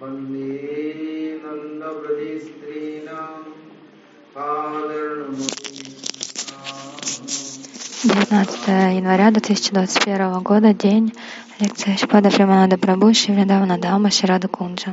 वन्दे नन्दव्रजस्त्रीणां पादर्णमपि 19 января 2021 года, день, лекция Шпада Приманада Прабhu, Шивридавана Дама, Ширада Кунджа.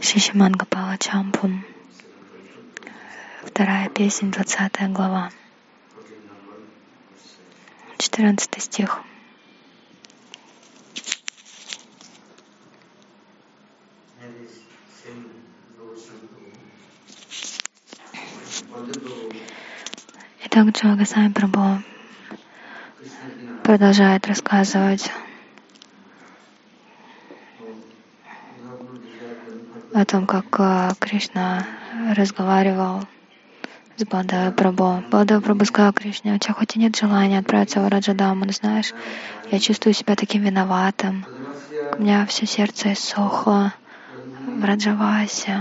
Шишиманга Палачампум. Вторая песня, двадцатая глава. Четырнадцатый стих. Итак, Джагасами Прабhu продолжает рассказывать о том, как а, Кришна разговаривал с Бадава Прабhu. Бадава Прабhu сказал Кришне, у тебя хоть и нет желания отправиться в Раджадаму, но знаешь, я чувствую себя таким виноватым. У меня все сердце иссохло в Раджавасе.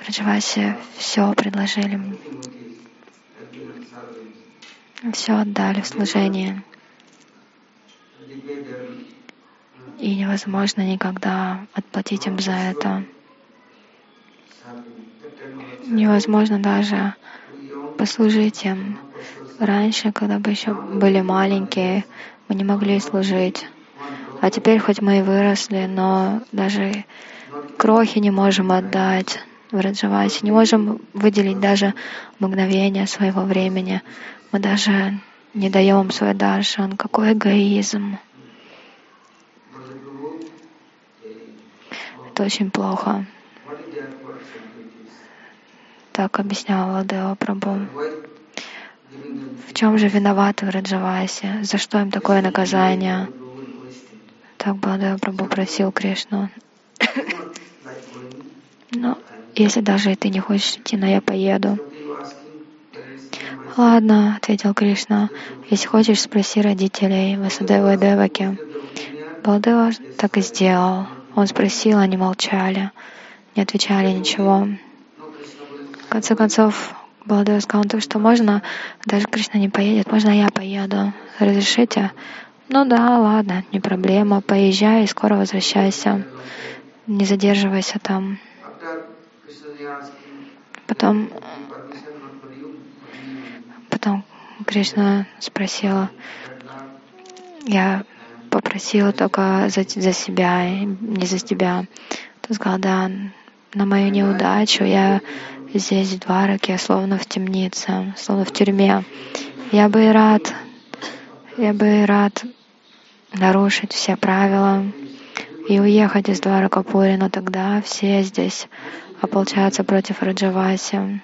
В Раджавасе все предложили. Все отдали в служение и невозможно никогда отплатить им за это. Невозможно даже послужить им. Раньше, когда бы еще были маленькие, мы не могли служить. А теперь хоть мы и выросли, но даже крохи не можем отдать в Раджавасе, не можем выделить даже мгновение своего времени. Мы даже не даем свой даршан. Какой эгоизм. Это очень плохо. Так объяснял Ладео Прабhu. В чем же виноваты в Раджавасе? За что им такое наказание? Так Бладео Прабhu просил Кришну. Но если даже ты не хочешь идти, но я поеду. Ладно, ответил Кришна. Если хочешь, спроси родителей Васудева и Деваки. Балдева так и сделал. Он спросил, они молчали, не отвечали ничего. В конце концов, Баладева сказал, ну, что можно, даже Кришна не поедет, можно я поеду. Разрешите? Ну да, ладно, не проблема, поезжай и скоро возвращайся. Не задерживайся там. Потом, потом Кришна спросил, я попросил только за, за себя, не за тебя. Ты сказал, да, на мою неудачу я здесь в Двараке, словно в темнице, словно в тюрьме. Я бы и рад, я бы и рад нарушить все правила и уехать из Дваракапури, но тогда все здесь ополчаются против Раджаваси.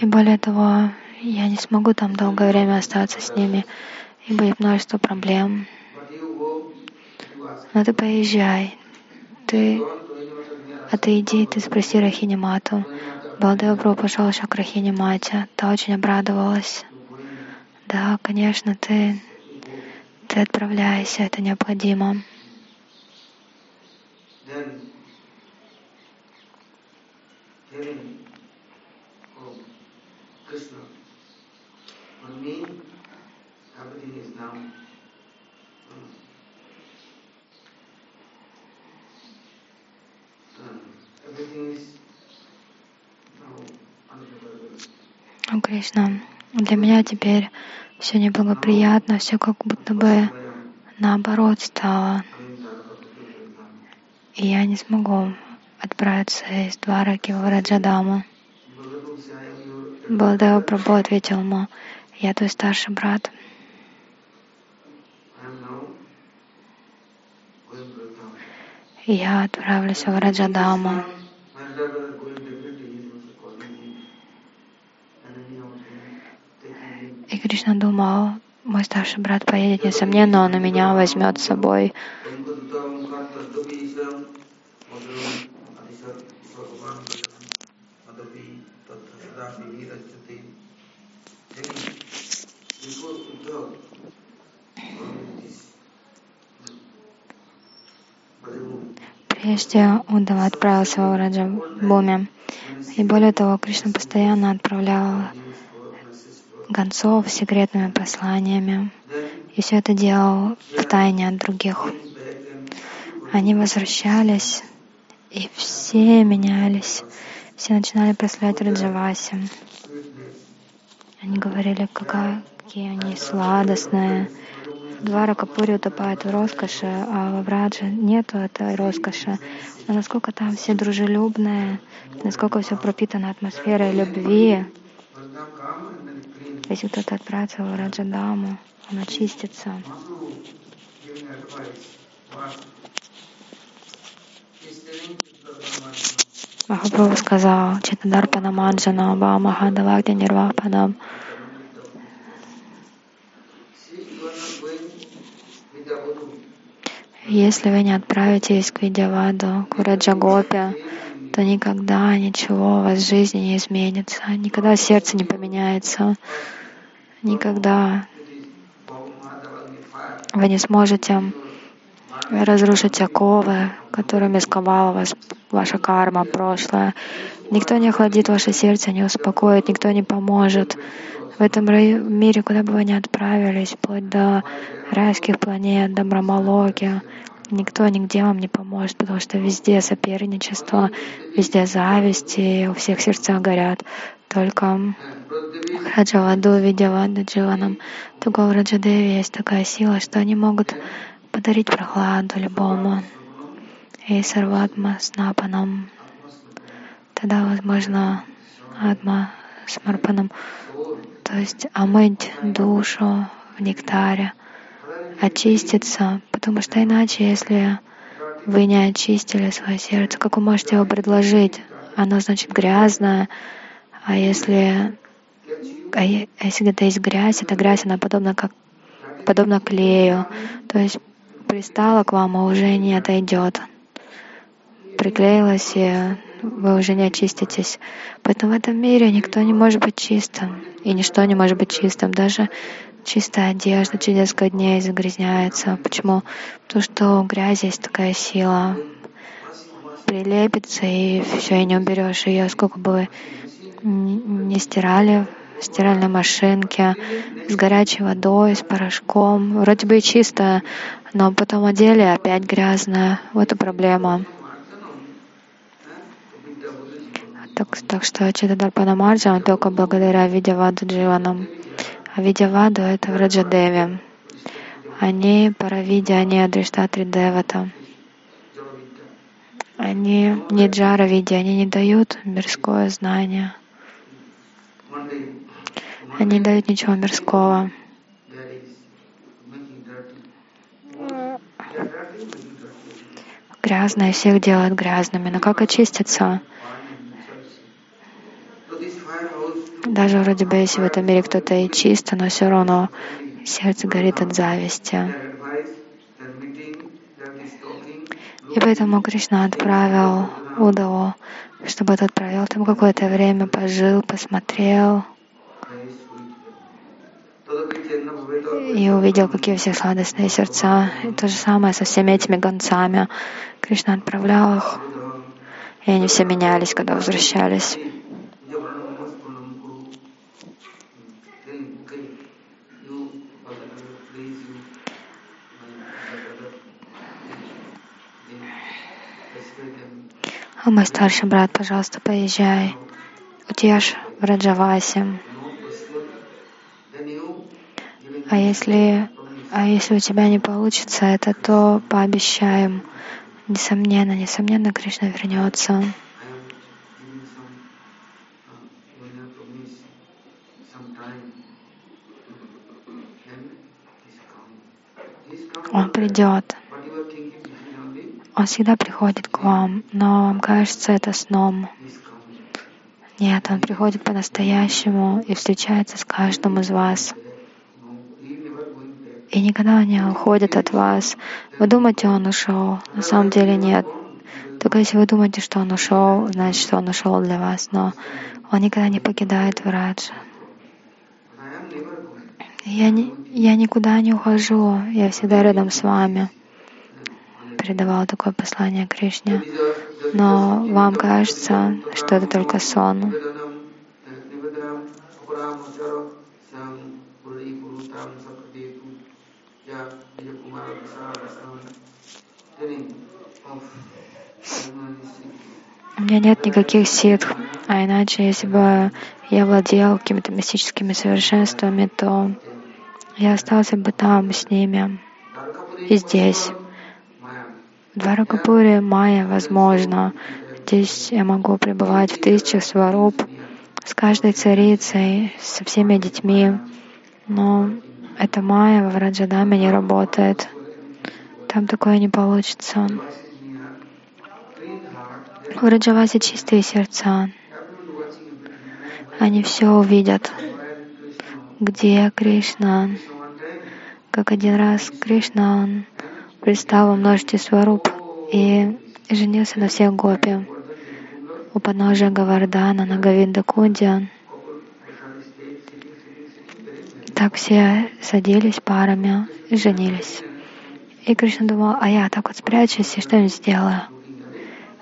И более того, я не смогу там долгое время остаться с ними, и будет множество проблем. Но ты поезжай, ты отойди, ты спроси Рахини Мату. Балдева Прабhu пошел еще к Рахини Мате. Та очень обрадовалась. Да, конечно, ты, ты отправляйся, это необходимо. О, Кришна, для меня теперь все неблагоприятно, все как будто бы наоборот стало. И я не смогу отправиться из Двараки в Раджадаму. Балдева Прабhu ответил ему, я твой старший брат. Я отправлюсь в Раджадаму. И Кришна думал, мой старший брат поедет, несомненно, он и меня возьмет с собой. Прежде Удава отправился в Раджабуме. И более того, Кришна постоянно отправлял гонцов с секретными посланиями. И все это делал в тайне от других. Они возвращались, и все менялись. Все начинали прославлять Раджаваси. Они говорили, какая, какие они сладостные. Двара Капури утопает в роскоши, а во Врадже нету этой роскоши. Но насколько там все дружелюбные, насколько все пропитано атмосферой любви, если кто-то отправится в Раджадаму, он очистится. Махапрабху сказал, Читадарпана Манджана Бамахадавагди Нирвападам. Если вы не отправитесь к Видяваду, к Раджагопе, то никогда ничего у вас в жизни не изменится, никогда сердце не поменяется, никогда вы не сможете разрушить оковы, которыми сковала вас ваша карма, прошлое. Никто не охладит ваше сердце, не успокоит, никто не поможет. В этом мире, куда бы вы ни отправились, вплоть до райских планет, до Брамалоки, никто нигде вам не поможет, потому что везде соперничество, везде зависть, и у всех сердца горят. Только Раджаваду, Видяваду, Дживанам, у Раджадеви есть такая сила, что они могут подарить прохладу любому. И сарватма с напаном. Тогда, возможно, атма с марпаном, то есть омыть душу в нектаре, очиститься, потому что иначе, если вы не очистили свое сердце, как вы можете его предложить? Оно значит грязное, а если, а если где-то есть грязь, эта грязь, она подобна как подобно клею, то есть пристала к вам, а уже не отойдет. Приклеилась, и вы уже не очиститесь. Поэтому в этом мире никто не может быть чистым, и ничто не может быть чистым. Даже чистая одежда несколько дней загрязняется. Почему? Потому что у грязи есть такая сила. Прилепится, и все, и не уберешь ее. Сколько бы вы не стирали стиральной машинке, с горячей водой, с порошком. Вроде бы и чистая, но потом одели опять грязная. Вот и проблема. Так, так что Читадарпана Марджа он только благодаря Видяваду Дживанам. А Видяваду — это Враджадеви. Они Паравиди, они Адриштатри Девата. Они не джара види, они не дают мирское знание. Они не дают ничего мирского. Грязное всех делают грязными. Но как очиститься? Даже вроде бы, если в этом мире кто-то и чист, но все равно сердце горит от зависти. И поэтому Кришна отправил Удаву, чтобы тот провел там какое-то время, пожил, посмотрел и увидел, какие у всех сладостные сердца. И то же самое со всеми этими гонцами. Кришна отправлял их, и они все менялись, когда возвращались. О, мой старший брат, пожалуйста, поезжай. Утешь в Раджавасе. А если, а если у тебя не получится это, то пообещаем. Несомненно, несомненно, Кришна вернется. Он придет. Он всегда приходит к вам, но вам кажется это сном. Нет, Он приходит по-настоящему и встречается с каждым из вас. И никогда не уходит от вас. Вы думаете, Он ушел. На самом деле нет. Только если вы думаете, что Он ушел, значит, что Он ушел для вас. Но Он никогда не покидает Врадж. Я, не, я никуда не ухожу. Я всегда рядом с вами передавал такое послание Кришне, но вам кажется, что это только сон. У меня нет никаких ситх, а иначе, если бы я владел какими-то мистическими совершенствами, то я остался бы там с ними и здесь. В Дваракапуре Майя возможно. Здесь я могу пребывать в тысячах сваруб с каждой царицей, со всеми детьми. Но эта Майя в Раджадаме не работает. Там такое не получится. В Раджавасе чистые сердца. Они все увидят. Где Кришна? Как один раз Кришна, он предстал во множестве сваруб и женился на всех гопи. У подножия Гавардана на Гавинда Кунди так все садились парами и женились. И Кришна думал, а я так вот спрячусь и что-нибудь сделаю.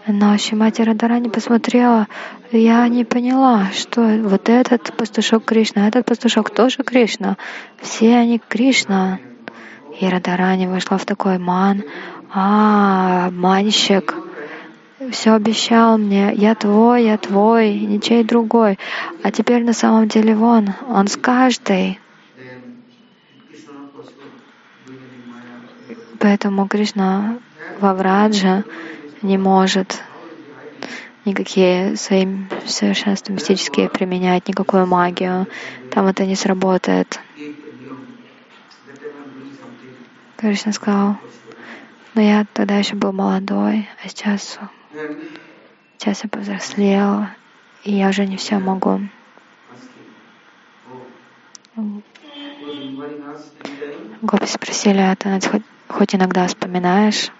Но Шимати Радарани посмотрела, я не поняла, что вот этот пастушок Кришна, этот пастушок тоже Кришна. Все они Кришна. И Радарани вошла в такой ман. А, обманщик. Все обещал мне, я твой, я твой, ничей другой. А теперь на самом деле вон, он с каждой. Поэтому Кришна во Враджа не может никакие свои совершенства мистические применять, никакую магию. Там это не сработает. Кришна сказал, но я тогда еще был молодой, а сейчас, сейчас я повзрослел, и я уже не все могу. Гопи спросили, а ты хоть, хоть иногда вспоминаешь?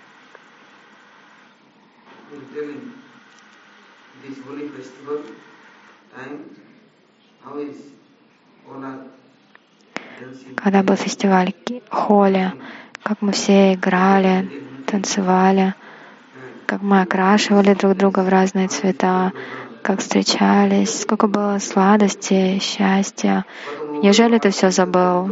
Когда был фестиваль Холи, как мы все играли, танцевали, как мы окрашивали друг друга в разные цвета, как встречались, сколько было сладости, счастья. Неужели ты все забыл?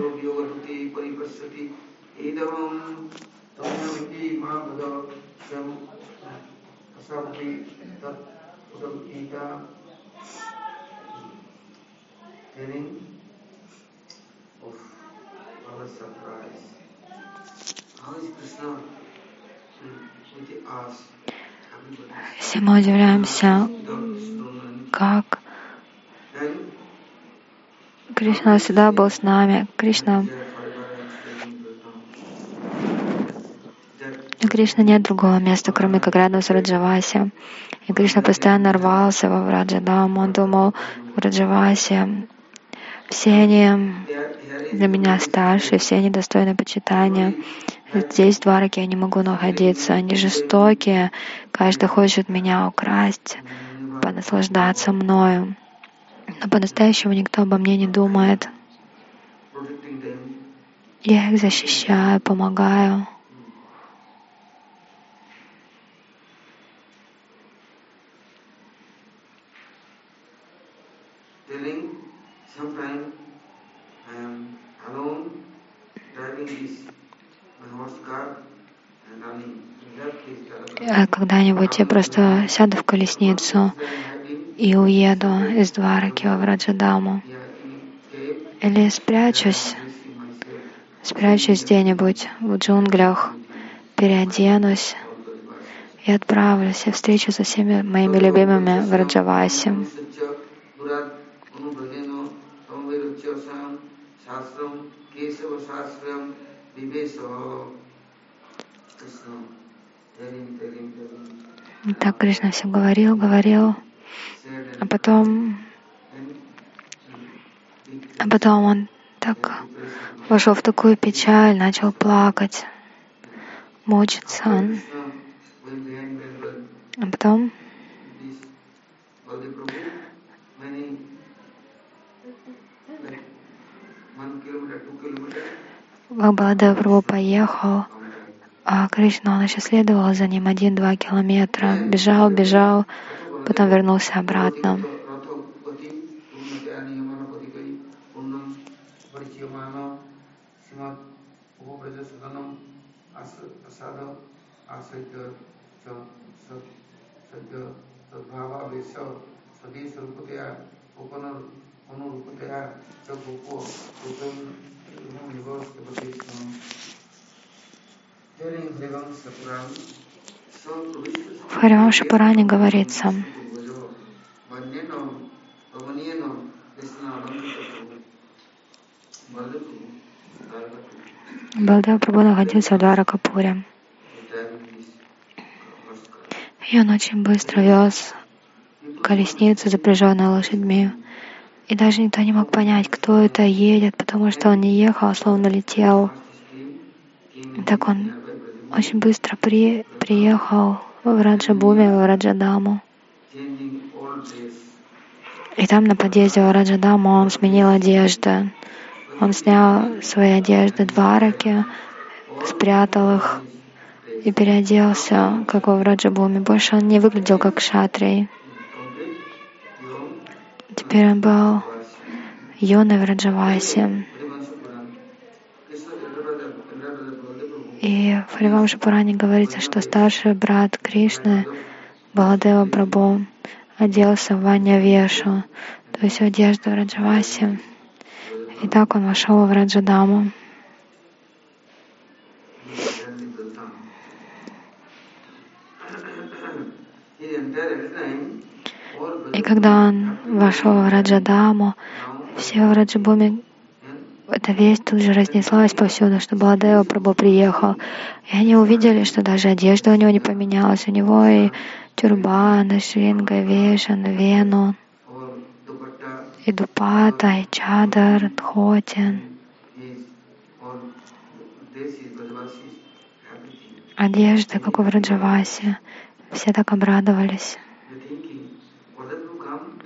Все мы удивляемся, как Кришна всегда был с нами. Кришна Кришны нет другого места, кроме как рядом с Раджаваси. И Кришна постоянно рвался во Враджадам. Он думал, в Раджавасе все они для меня старше, все они достойны почитания. Здесь, в Двараке, я не могу находиться. Они жестокие. Каждый хочет меня украсть, понаслаждаться мною. Но по-настоящему никто обо мне не думает. Я их защищаю, помогаю. Когда-нибудь я просто сяду в колесницу и уеду из Двараки в Раджадаму. Или спрячусь, спрячусь где-нибудь в джунглях, переоденусь и отправлюсь и встречу со всеми моими любимыми в Раджавасе. И так Кришна все говорил, говорил, а потом, а потом он так вошел в такую печаль, начал плакать, мучиться. А потом Прабhu поехал, а Кришна, он еще следовал за ним один-два километра, бежал, бежал, потом вернулся обратно. В Харивамша Пуране говорится, Балдев Прабhu находился в Дваракапуре. И он очень быстро вез колесницу, запряженную лошадьми. И даже никто не мог понять, кто это едет, потому что он не ехал, а словно летел. Так он очень быстро при, приехал в Раджабуме, в Раджадаму. И там на подъезде в Раджадаму он сменил одежду. Он снял свои одежды двараки, спрятал их и переоделся, как во Враджабуме. Больше он не выглядел как шатрий. Теперь он был юный в Раджавасе. И в Харивамша Пуране говорится, что старший брат Кришны, Баладева Прабhu, оделся в Ваня Вешу, то есть в одежду Раджаваси. И так он вошел в Раджадаму. И когда он вошел в Раджадаму, все в Раджабуме, эта весть тут же разнеслась повсюду, что Баладева Прабhu приехал. И они увидели, что даже одежда у него не поменялась. У него и тюрбан, и шринга, вешан, вену, и дупата, и чадар, дхотин. Одежда, как у Враджаваси. Все так обрадовались.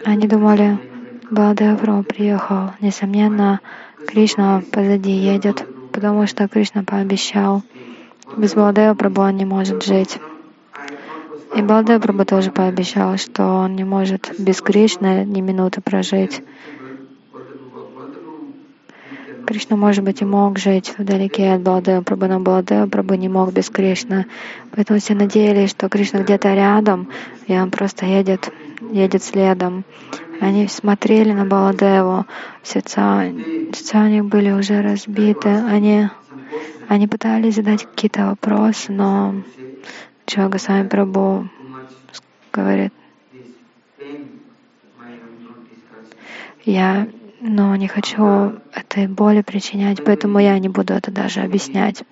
Они думали, Баладевру приехал. Несомненно, Кришна позади едет, потому что Кришна пообещал. Без Баладева Прабhu он не может жить. И Балдев Прабhu тоже пообещал, что он не может без Кришны ни минуты прожить. Кришна, может быть, и мог жить вдалеке от Балдева Прабhu, но Балдева Прабhu не мог без Кришны. Поэтому все надеялись, что Кришна где-то рядом, и он просто едет, едет следом. Они смотрели на Баладеву, сердца, сердца у них были уже разбиты. Они, они пытались задать какие-то вопросы, но Чага Сами Прабhu говорит, я но не хочу этой боли причинять, поэтому я не буду это даже объяснять.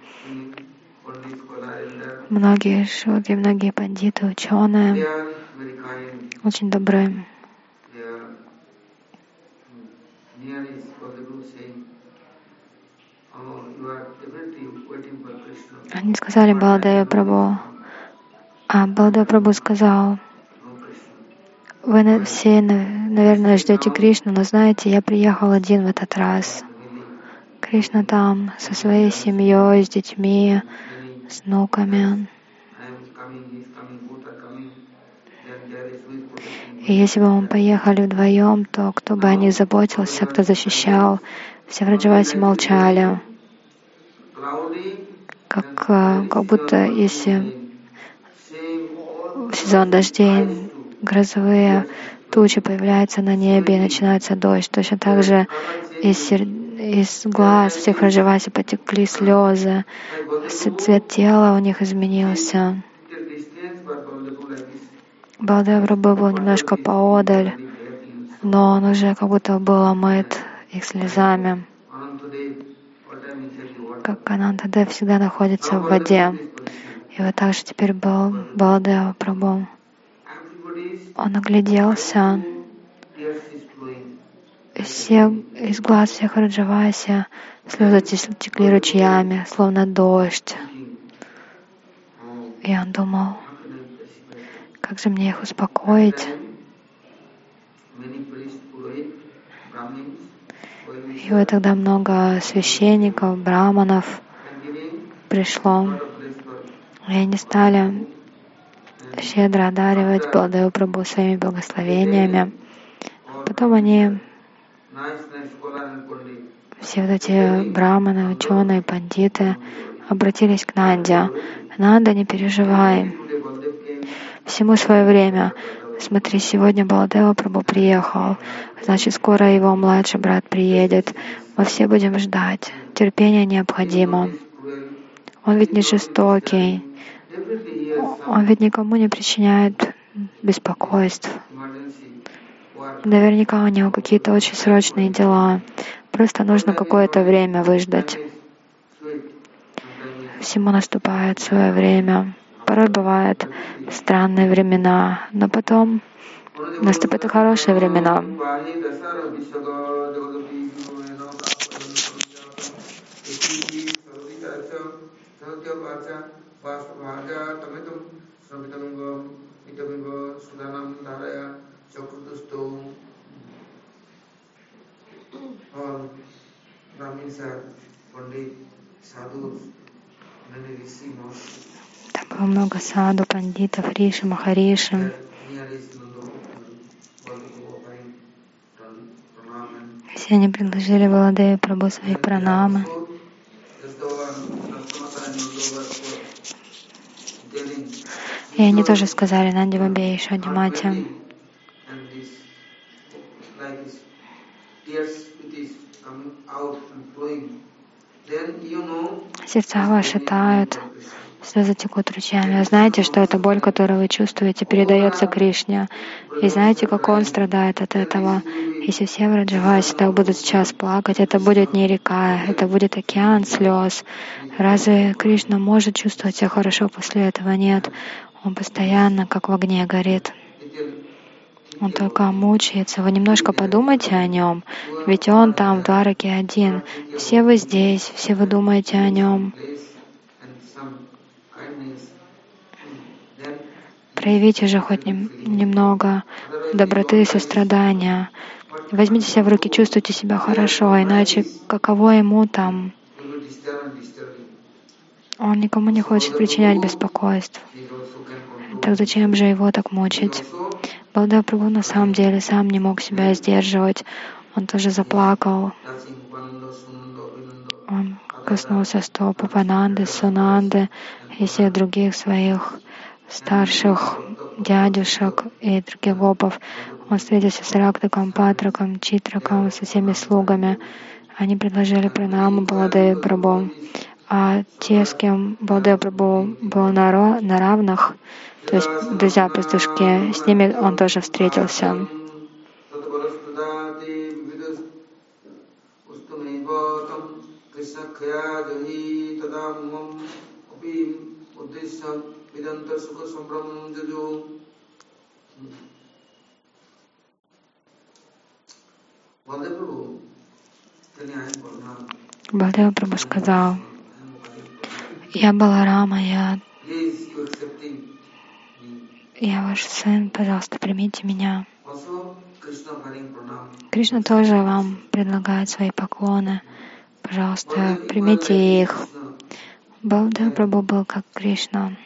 Многие шутки, многие пандиты, ученые очень добры. Они сказали Баладея Прабу, а Баладея Прабу сказал, вы все, наверное, ждете Кришну, но знаете, я приехал один в этот раз. Кришна там со своей семьей, с детьми, с внуками. И если бы мы поехали вдвоем, то кто бы о них заботился, кто защищал, все в молчали. Как, э, как будто если в сезон дождей грозовые тучи появляются на небе и начинается дождь. Точно так же из, из глаз всех Раджаваси потекли слезы, цвет тела у них изменился. Балдевра был немножко поодаль, но он уже как будто был омыт их слезами. Как Анантадев всегда находится в воде. И вот так же теперь был Балдева Прабhu. Он огляделся. Все, из глаз всех Раджаваси слезы текли ручьями, словно дождь. И он думал, как же мне их успокоить? И вот тогда много священников, браманов пришло. И они стали щедро одаривать Балдею Прабу своими благословениями. Потом они, все вот эти браманы, ученые, пандиты, обратились к Нанде. Нанда, не переживай. Всему свое время. Смотри, сегодня Балдева Прабу приехал, значит, скоро его младший брат приедет. Мы все будем ждать. Терпение необходимо. Он ведь не жестокий. Он ведь никому не причиняет беспокойств. Наверняка у него какие-то очень срочные дела. Просто нужно какое-то время выждать. Всему наступает свое время. Порой бывают странные времена, но потом наступают и хорошие времена. Brahmin sir, Pandit, sadhus, many rishis, там было много саду, пандитов, риши, махариши. Все они предложили Валадею Прабhu свои пранамы. И они тоже сказали Нанди Бабе и Шади Мати. Сердца ваши тают, слезы текут ручьями. А знаете, что эта боль, которую вы чувствуете, передается Кришне. И знаете, как он страдает от этого. Если все в Раджавасе будут сейчас плакать, это будет не река, это будет океан слез. Разве Кришна может чувствовать себя хорошо после этого? Нет. Он постоянно как в огне горит. Он только мучается. Вы немножко подумайте о нем, ведь он там в Двараке один. Все вы здесь, все вы думаете о нем. Проявите же хоть немного доброты и сострадания. Возьмите себя в руки, чувствуйте себя хорошо, иначе каково ему там? Он никому не хочет причинять беспокойств. Так зачем же его так мучить? Балдев Прабhu на самом деле сам не мог себя сдерживать. Он тоже заплакал. Он коснулся стоп Папананды, Сунанды и всех других своих старших дядюшек и других гопов. Он встретился с Рактаком, Патраком, Читраком, со всеми слугами. Они предложили пранаму Баладеви Прабу. А те, с кем Баладеv Прабу был на, на равных, то есть друзья-пастушки, с ними он тоже встретился. Балдева Прабhu сказал, я Баларама, я, я ваш сын, пожалуйста, примите меня. Кришна тоже вам предлагает свои поклоны. Пожалуйста, примите их. Балдев Прабhu был как Кришна.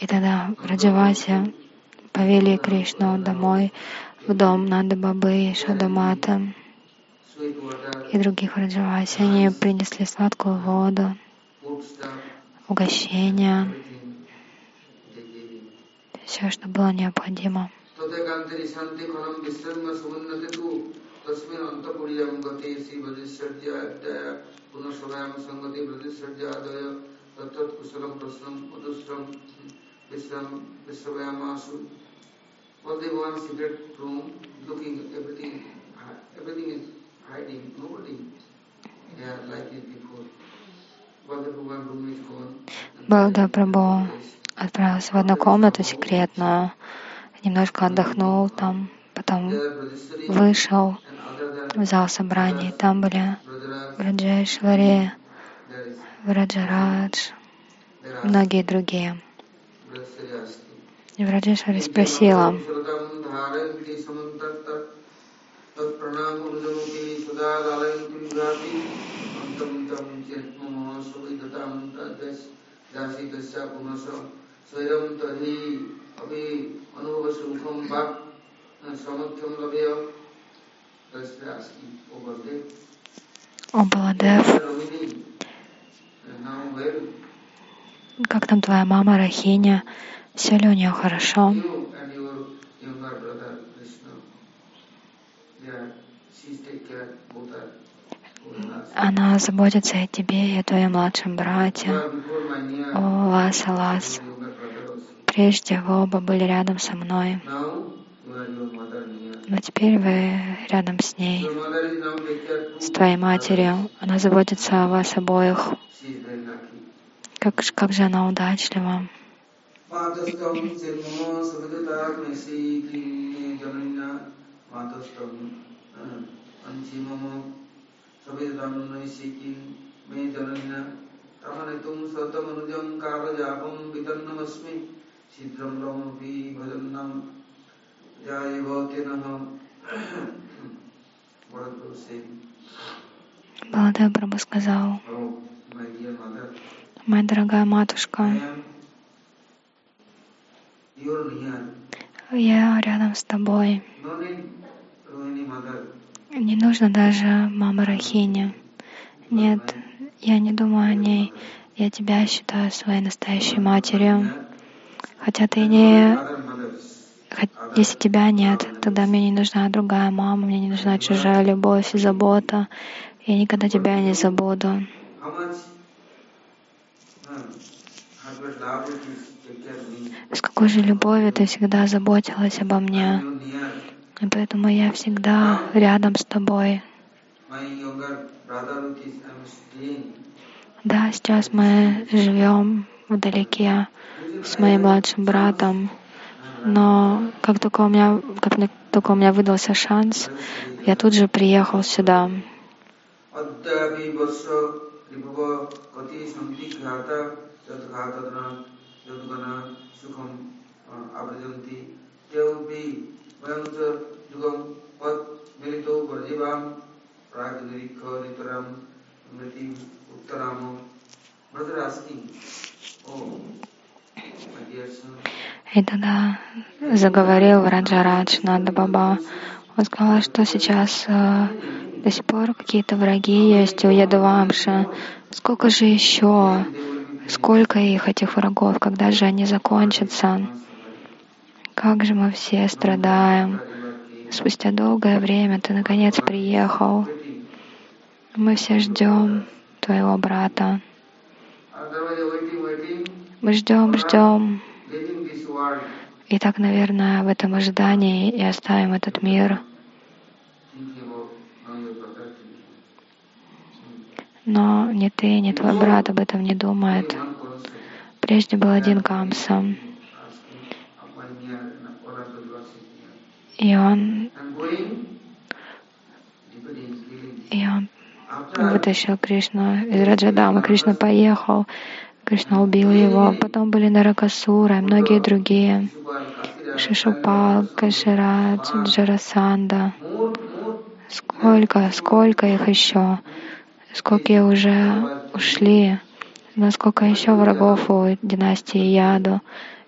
И тогда Раджаваси повели Кришну домой, в дом Нанда Бабы Шадамата и других Раджаваси. Они принесли сладкую воду, угощения, все, что было необходимо. All they want secret room, looking everything, everything is hiding, nobody. Yeah, like it before. Balada Prabhu отправился в одну комнату секретную, немножко отдохнул там, потом вышел в зал собраний. Там были Раджешвари, Враджарадж, многие другие. И Враджешвари спросила, स्वयं तर्हि अपि अनुभवसुखं वाक् समर्थ्यं लभ्य о, Баладев, как там твоя мама Рахиня? Все ли у нее хорошо? Она заботится о тебе и о твоем младшем брате. О, Лас, Лас. Прежде вы оба были рядом со мной. Но теперь вы рядом с ней, с твоей матерью. Она заботится о вас обоих. Как, как же она удачлива. Баладев Прабhu сказал, моя дорогая матушка, я рядом с тобой. Не нужно даже мама Рахини. Нет, я не думаю о ней. Я тебя считаю своей настоящей матерью. Хотя ты не если тебя нет, тогда мне не нужна другая мама, мне не нужна чужая любовь и забота. Я никогда тебя не забуду. С какой же любовью ты всегда заботилась обо мне. И поэтому я всегда рядом с тобой. Да, сейчас мы живем вдалеке с моим младшим братом. Но как только у меня, как только у меня выдался шанс, я тут же приехал сюда. И тогда заговорил Враджарадж Нанда Баба. Он сказал, что сейчас э, до сих пор какие-то враги есть у Ядувамши. Сколько же еще? Сколько их, этих врагов? Когда же они закончатся? Как же мы все страдаем. Спустя долгое время ты наконец приехал. Мы все ждем твоего брата. Мы ждем, ждем. И так, наверное, в этом ожидании и оставим этот мир. Но ни ты, ни твой брат об этом не думает. Прежде был один Камса. И он, и он вытащил Кришну из Раджадама. Кришна поехал, Кришна убил его. Потом были Наракасура и многие другие. Шишупал, Каширадж, Джарасанда. Сколько, сколько их еще? Сколько уже ушли? Насколько еще врагов у династии Яду?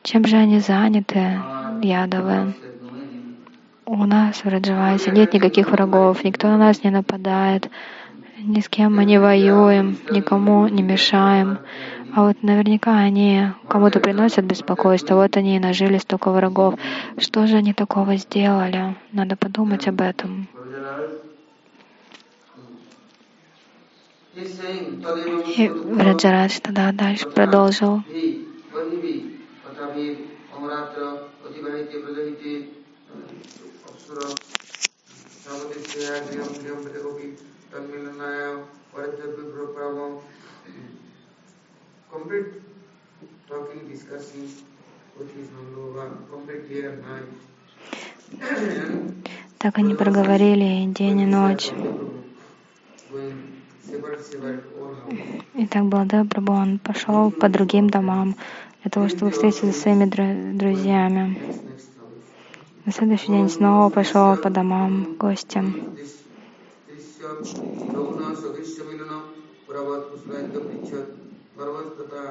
Чем же они заняты, Ядовы? У нас в Раджавасе нет никаких врагов, никто на нас не нападает, ни с кем мы не воюем, никому не мешаем. А вот наверняка они кому-то приносят беспокойство, вот они и нажили столько врагов. Что же они такого сделали? Надо подумать об этом. И Раджарадж тогда дальше продолжил. Complete talking, discussing what is Nandovan, complete day and night. Так они проговорили день и ночь. И так Баладев Прабhu, он пошел по другим домам для того, чтобы встретиться со своими друзьями. На следующий день снова пошел по домам гостям. सर्वस्तता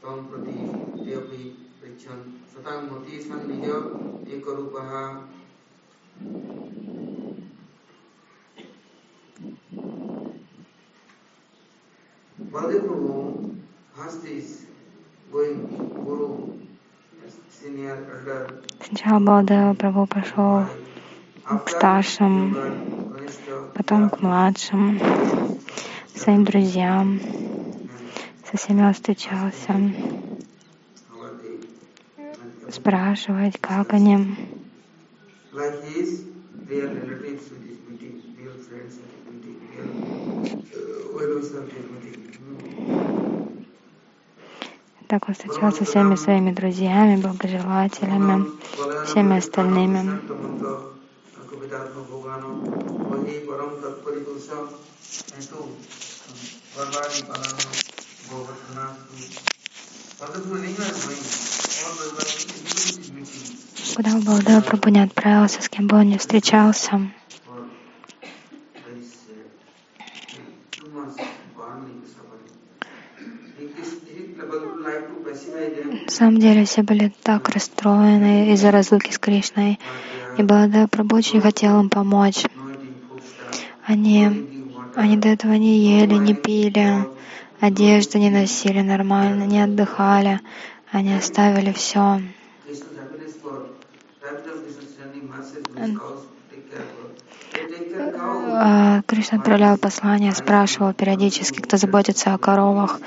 त्वं प्रति ते अपि पृच्छन् सतां मति सन्निज एकरूपः Baladev Prabhu has this going Guru, senior elder. Сначала Баладева Прабhu пошел к старшим, потом к младшим, своим друзьям со всеми он встречался, спрашивать, как они. Так он встречался со всеми своими друзьями, благожелателями, всеми остальными. Куда бы Балдева Прабhu не отправился, с кем бы он не встречался, на самом деле все были так расстроены из-за разлуки с Кришной. И Баладева Прабhu очень хотел им помочь. Они, они до этого не ели, не пили, одежду не носили нормально, не отдыхали, они оставили все. А, Кришна отправлял послания, спрашивал периодически, кто заботится о коровах.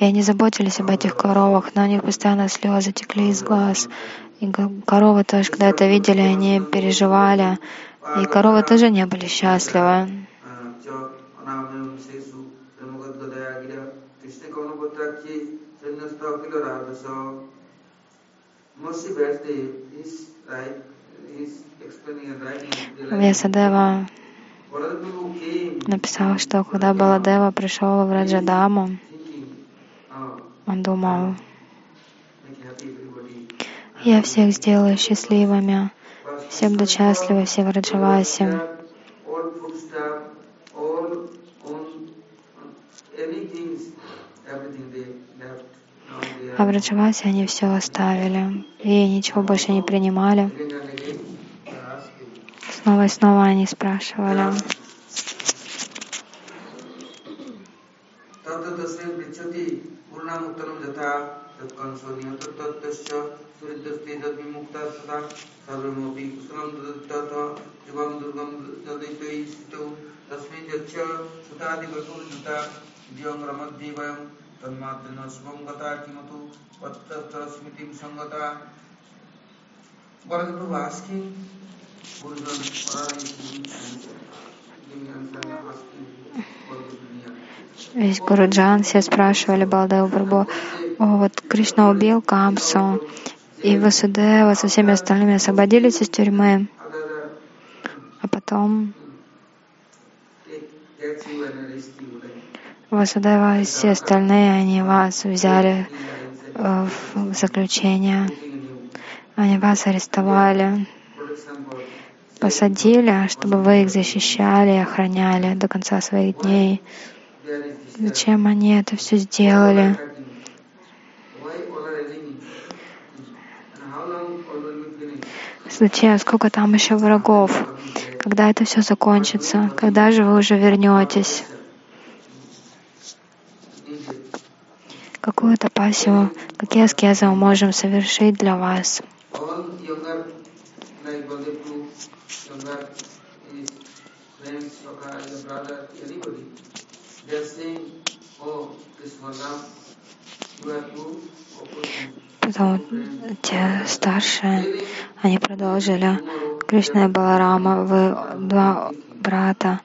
И они заботились об этих коровах, но у них постоянно слезы текли из глаз. И коровы тоже, когда это видели, они переживали. И коровы тоже не были счастливы. Весадева написал, что когда Баладева пришел в Раджадаму, он думал, я всех сделаю счастливыми, все будут счастливы, все в Раджавасе. А в Раджавасе они все оставили и ничего больше не принимали. Снова и снова они спрашивали. तत्कंसोनिय तत्तश्च सुहृदस्ते तद्विमुक्ता सदा सर्वमपि कुशलं तदत्तः युवं दुर्गं तदैतैस्तु तस्मिन् यच्च सुतादिवसुर्जिता जीवं रमद्ये वयं तन्मात्रेण शुभं गता किमतु पत्तस्मृतिं सङ्गता वरदनु वास्किं गुरुजन परायण asking for the Весь Гуруджан, все спрашивали Балдева Прабху, о, вот Кришна убил Камсу, и Васудева со всеми остальными освободились из тюрьмы, а потом Васудева и все остальные, они вас взяли э, в заключение, они вас арестовали, посадили, чтобы вы их защищали и охраняли до конца своих дней. Зачем они это все сделали? Зачем? Сколько там еще врагов? Когда это все закончится? Когда же вы уже вернетесь? Какую тапасию, какие аскезы мы можем совершить для вас? Потом те старшие, они продолжили. Кришна и Баларама, вы два брата.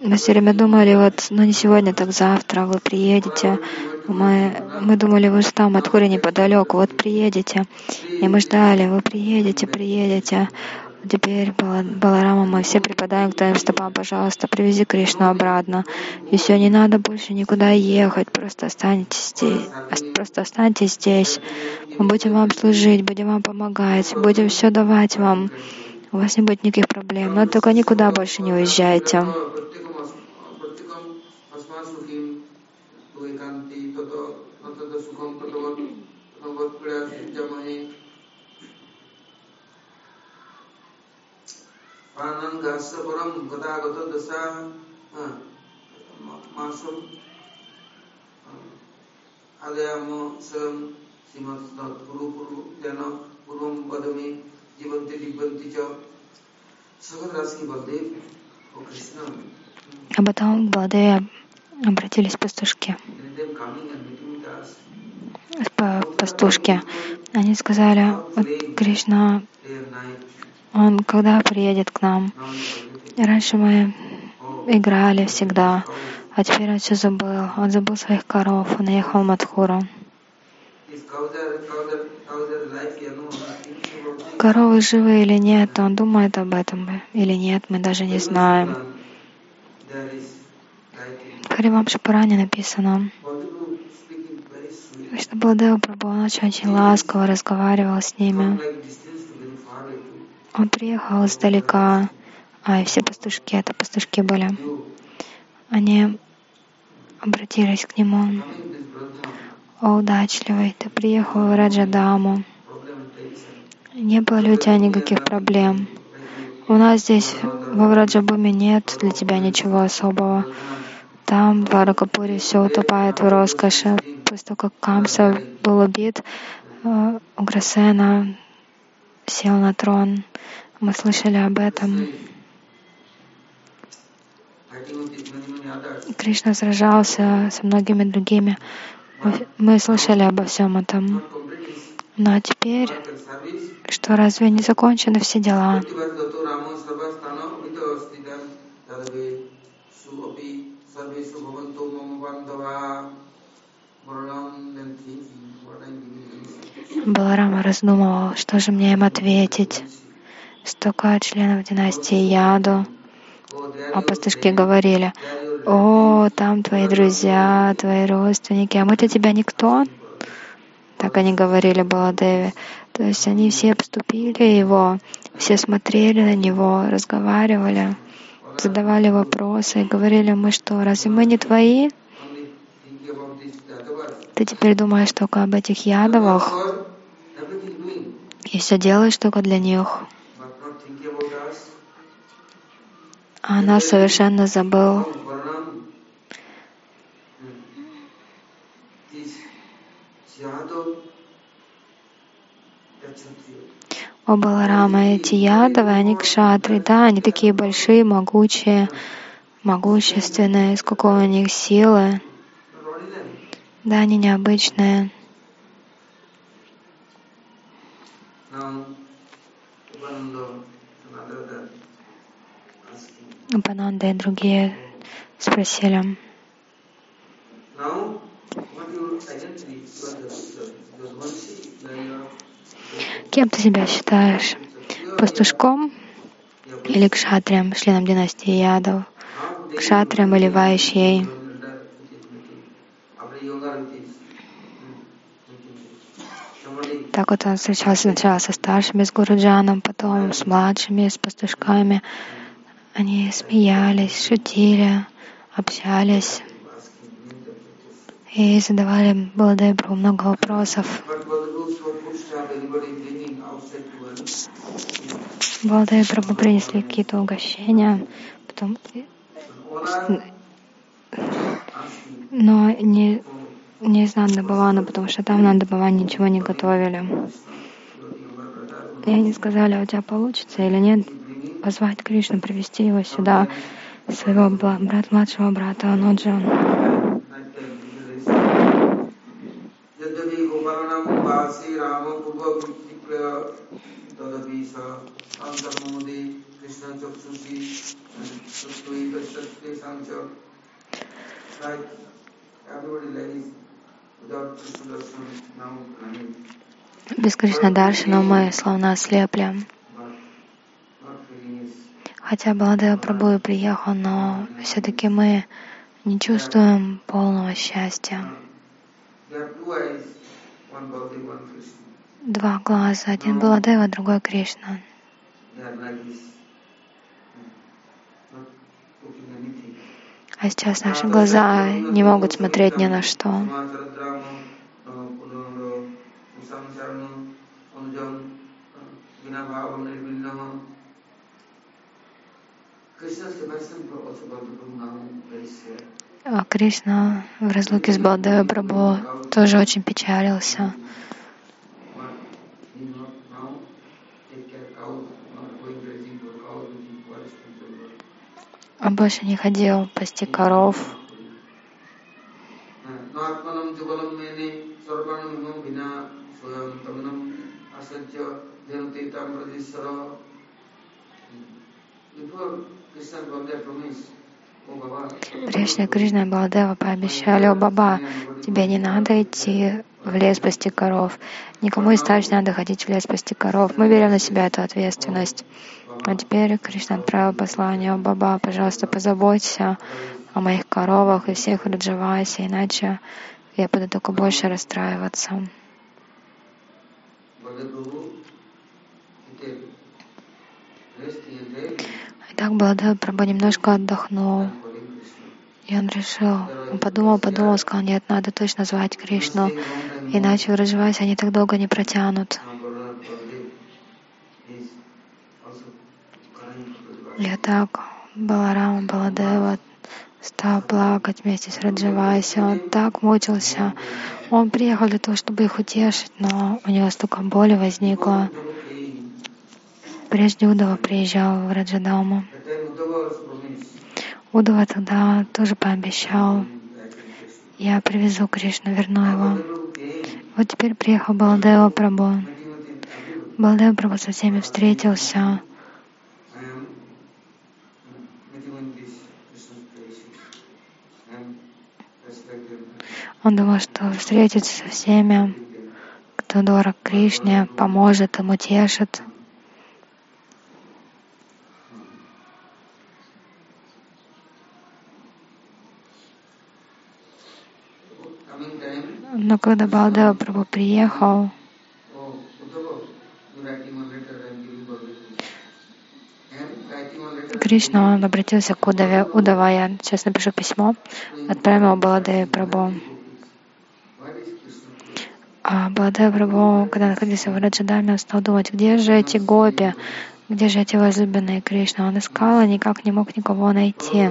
Мы все время думали, вот, ну не сегодня, так завтра вы приедете. Мы, мы думали, вы же там, Матхури неподалеку, вот приедете. И мы ждали, вы приедете, приедете. Теперь Баларама мы все припадаем к твоим стопам, пожалуйста, привези Кришну обратно. И все, не надо больше никуда ехать, просто останьтесь здесь. Просто останьтесь здесь. Мы будем вам служить, будем вам помогать, будем все давать вам. У вас не будет никаких проблем, но только никуда больше не уезжайте. प्राणंगास्य परम गतागत दशा मासम आदयाम स्वयं श्रीमद गुरु गुरु जन पूर्व पद में जीवंती दिव्यंती च सगत राशि बलदेव о Кришна. А потом к Баладеве обратились пастушки. Пастушки. Они сказали, вот Кришна он когда приедет к нам? Раньше мы играли всегда, а теперь он все забыл. Он забыл своих коров, он уехал в Мадхуру. Коровы живы или нет, он думает об этом или нет, мы даже не знаем. В Харивам Шапаране написано, что Баладева Прабhu, он очень ласково разговаривал с ними. Он приехал издалека, а все пастушки, это пастушки были. Они обратились к нему. О, удачливый, ты приехал в Раджадаму. Не было ли у тебя никаких проблем? У нас здесь во Враджабуме нет для тебя ничего особого. Там в Варакапуре все утопает в роскоши. После того, как Камса был убит, э, Уграсена сел на трон. Мы слышали об этом. Кришна сражался со многими другими. Мы слышали обо всем этом. Но теперь, что разве не закончены все дела? Баларама раздумывал, что же мне им ответить. Столько членов династии Яду. А пастушки говорили, о, там твои друзья, твои родственники, а мы для тебя никто. Так они говорили Баладеве. То есть они все обступили его, все смотрели на него, разговаривали, задавали вопросы и говорили, мы что, разве мы не твои? Ты теперь думаешь только об этих ядовах и все делаешь только для них. А она совершенно забыл. How Varnam, this Yadav, the Kshatriya. О Баларама, эти ядовы, они кшатри, да, они такие большие, могучие, могущественные, сколько у них силы. Да, они необычные. Now, Upananda and other than asking. Пананда и другие спросили, Now, what you identity? You are the, the, the Vansi, you are кем ты себя считаешь? Пастушком или кшатрием, членом династии ядов? Кшатрием или вайшьей? Так вот он встречался сначала со старшими, с Гуруджаном, потом с младшими, с пастушками. Они смеялись, шутили, общались и задавали Баладеву много вопросов. Баладеве Прабху принесли какие-то угощения, потом, но не, не из Нандабавана, потому что там в Нандабаване ничего не готовили. И они сказали, «А у тебя получится или нет, позвать Кришну, привести его сюда, своего брата младшего брата Аноджа. Everybody ladies. Без Кришна Даршина мы словно ослепли. Хотя Баладева Прабhu и приехал, но все-таки мы не чувствуем полного счастья. Два глаза, один Баладева, другой Кришна. А сейчас наши глаза не могут смотреть ни на что. А Кришна в разлуке с Баладевой Прабhu тоже очень печалился. Он больше не ходил пасти коров. Прежде Кришна и Баладева пообещали, «О, Баба, тебе не надо идти в лес пасти коров. Никому из старших надо ходить в лес пасти коров. Мы берем на себя эту ответственность. А теперь Кришна отправил послание, о Баба, пожалуйста, позаботься о моих коровах и всех раджавайся, иначе я буду только больше расстраиваться. Итак, Баладев Прабhu немножко отдохнул. И он решил, он подумал, подумал, сказал, нет, надо точно звать Кришну, иначе в Раджавайсе они так долго не протянут. И так Баларама Баладева стал плакать вместе с Раджавайси. Он так мучился. Он приехал для того, чтобы их утешить, но у него столько боли возникло. Прежде Удова приезжал в Раджадаму. Удова тогда тоже пообещал, я привезу Кришну, верну его. Вот теперь приехал with everybody. Баладева Прабу со всеми встретился. Он думал, что встретится со всеми, кто дорог Кришне, поможет им, утешит. Но когда Балдева Прабhu приехал. Кришна, он обратился к Удаве, Удава, я сейчас напишу письмо, Баладеве Прабhu. Why is Krishna? А Баладева Прабhu, когда находился в Раджадаме, он стал думать, где же эти гопи, где же эти возлюбленные Кришны. Он искал и никак не мог никого найти.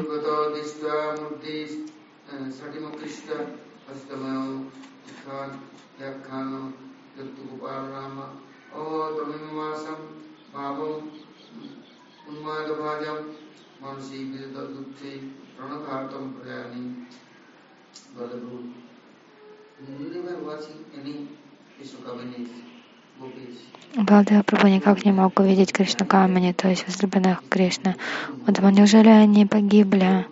Vidata Dutte Pranakhartam Prayani Balabu Never watching any Vishwakaminis, Gopis. Балдева Прабhu никак не мог увидеть Кришна Камани, то есть возлюбленных. Он думал, неужели они погибли?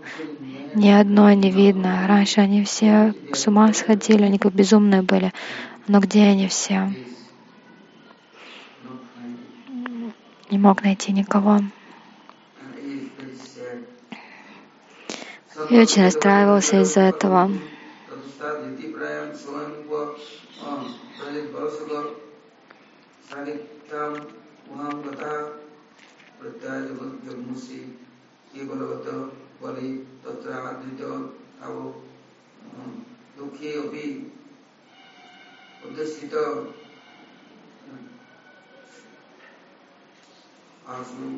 Ни одной не видно. Раньше они все с ума сходили, они как безумные были. Но где они все? Не мог найти никого. И очень расстраивался из-за этого. Thank you. परि तत्राद्रित अब दुखे अभी उद्देशित आशु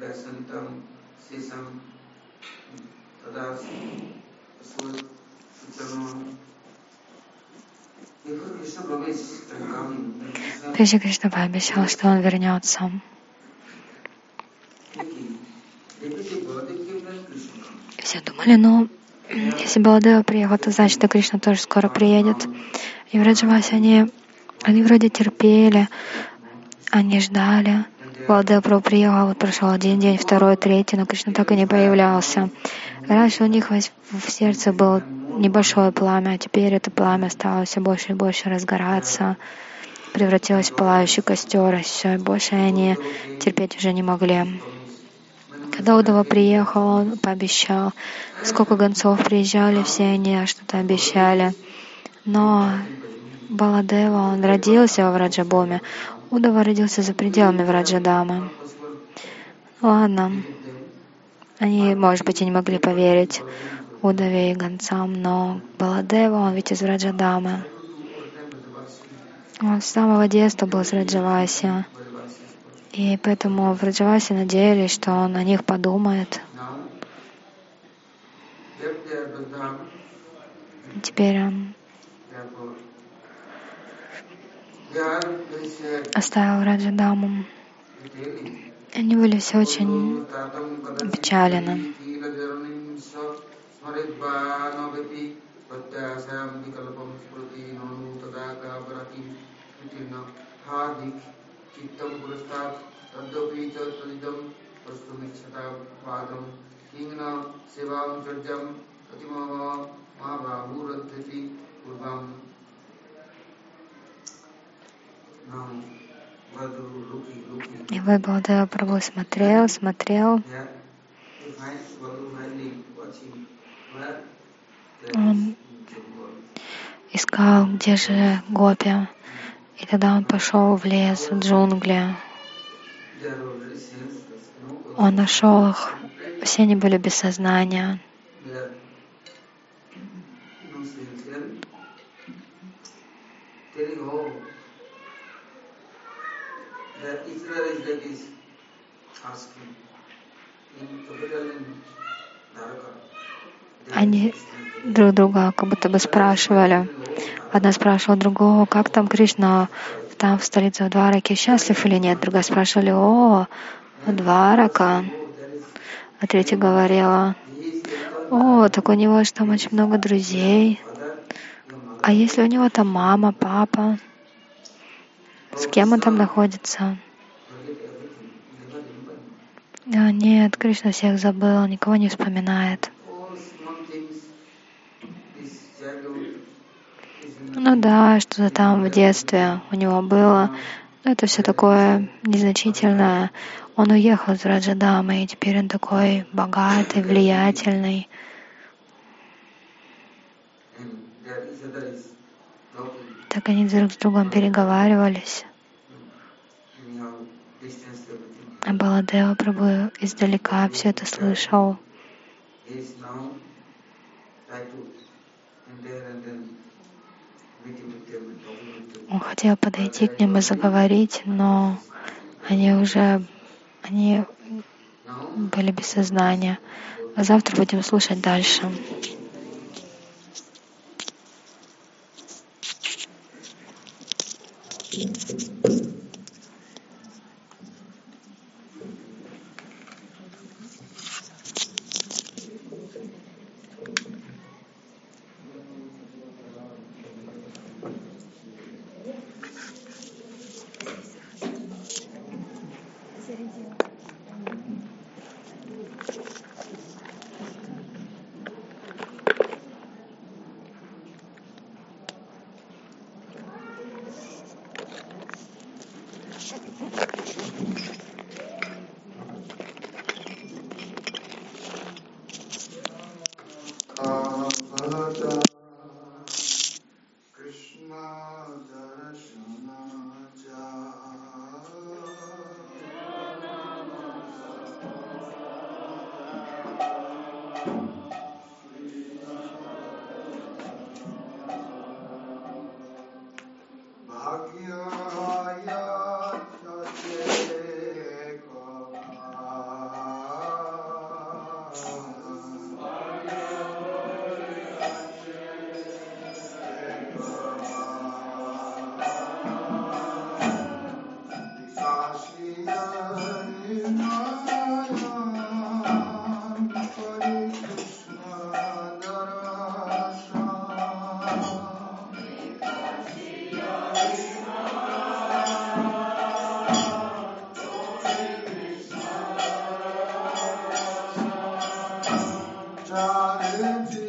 वैसंतम शेषम तदा Takže Krishna Bhaj by že on věrně otcem. Все думали, ну, если Баладева приехал, то значит, что Кришна тоже скоро приедет. И в Раджавасе они, они вроде терпели, они ждали. Баладева Прабhu приехал, вот прошел один день, второй, третий, но Кришна так и не появлялся. Раньше у них в сердце было небольшое пламя, а теперь это пламя стало все больше и больше разгораться, превратилось в пылающий костер, и все, и больше они терпеть уже не могли. Когда Удова приехал, он пообещал. Сколько гонцов приезжали, все они что-то обещали. Но Баладева, он родился во Враджабоме. Удова родился за пределами Враджадамы. Ладно, они, может быть, и не могли поверить Удаве и гонцам, но Баладева, он ведь из Враджадамы. Он с самого детства был с Раджаваси. И поэтому Враджаваси надеялись, что он о них подумает. Теперь он оставил Раджадаму. Они были все очень печалены. Thank. कीलजरणीं स स्मरेद्वानवति प्रत्याशां विकल्पं स्मृति ननु तदा कापरतिं कृतिर्न हार्दिक चित्तं पुरस्तात् तद्यपि च तदिदं वस्तुमिच्छता वादं किं न सेवां चर्यं कतिमः महाबाहुरध्यति पूर्वं нам Вадру, Луки, Луки. И вот Балдева Прабhu смотрел, смотрел. Yeah. He finds Vadu hiding, watching. Where? There Он is Jambal. искал, где же Гопи. И тогда он пошел в лес, в джунгли. Он нашел их. Все они были без сознания. Oh, asking. Они друг друга как будто бы спрашивали. Одна спрашивала другого, как там Кришна там в столице в Двараке счастлив или нет. Другая спрашивали, о, Дварака. А третья говорила, о, так у него же там очень много друзей. А если у него там мама, папа, с кем он там находится? А, нет, Кришна всех забыл, никого не вспоминает. All small things, this childhood is in Ну да, что-то там в детстве у него было. Это все такое незначительное. Он уехал из Раджадамы, и теперь он такой богатый, влиятельный. Так они друг с другом переговаривались. А Баладева Прабhu издалека все это слышал. Он хотел подойти к ним и заговорить, но они уже они были без сознания. А завтра будем слушать дальше. Rock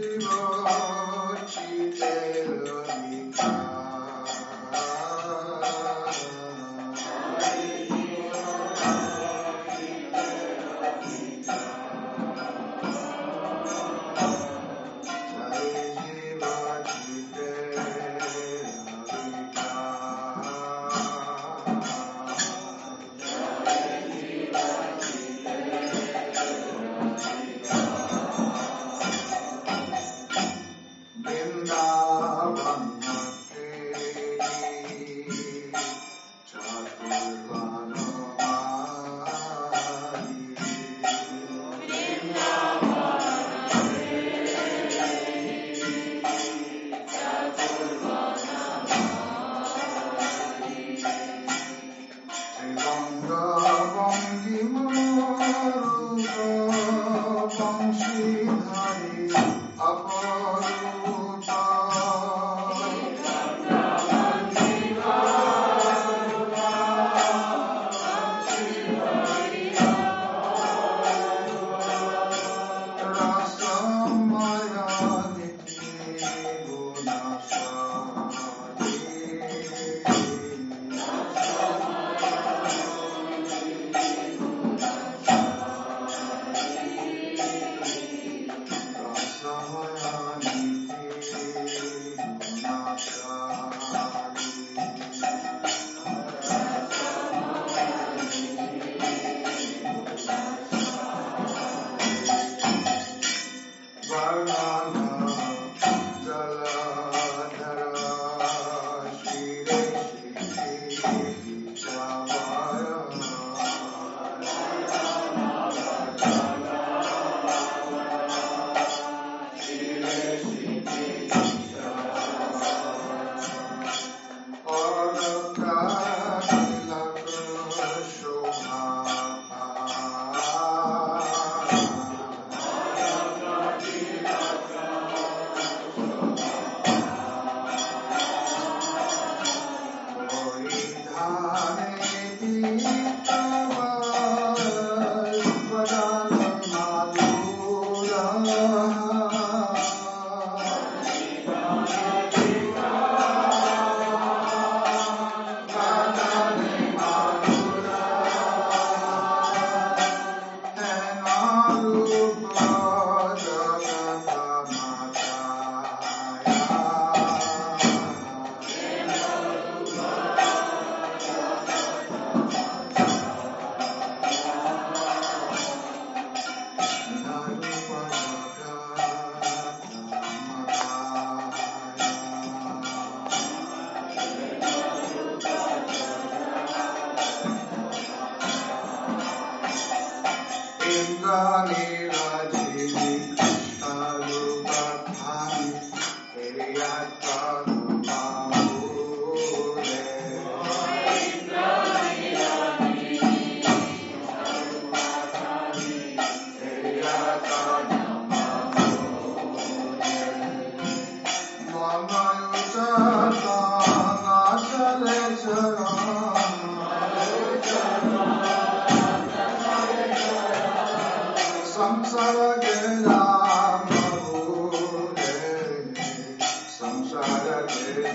Amor.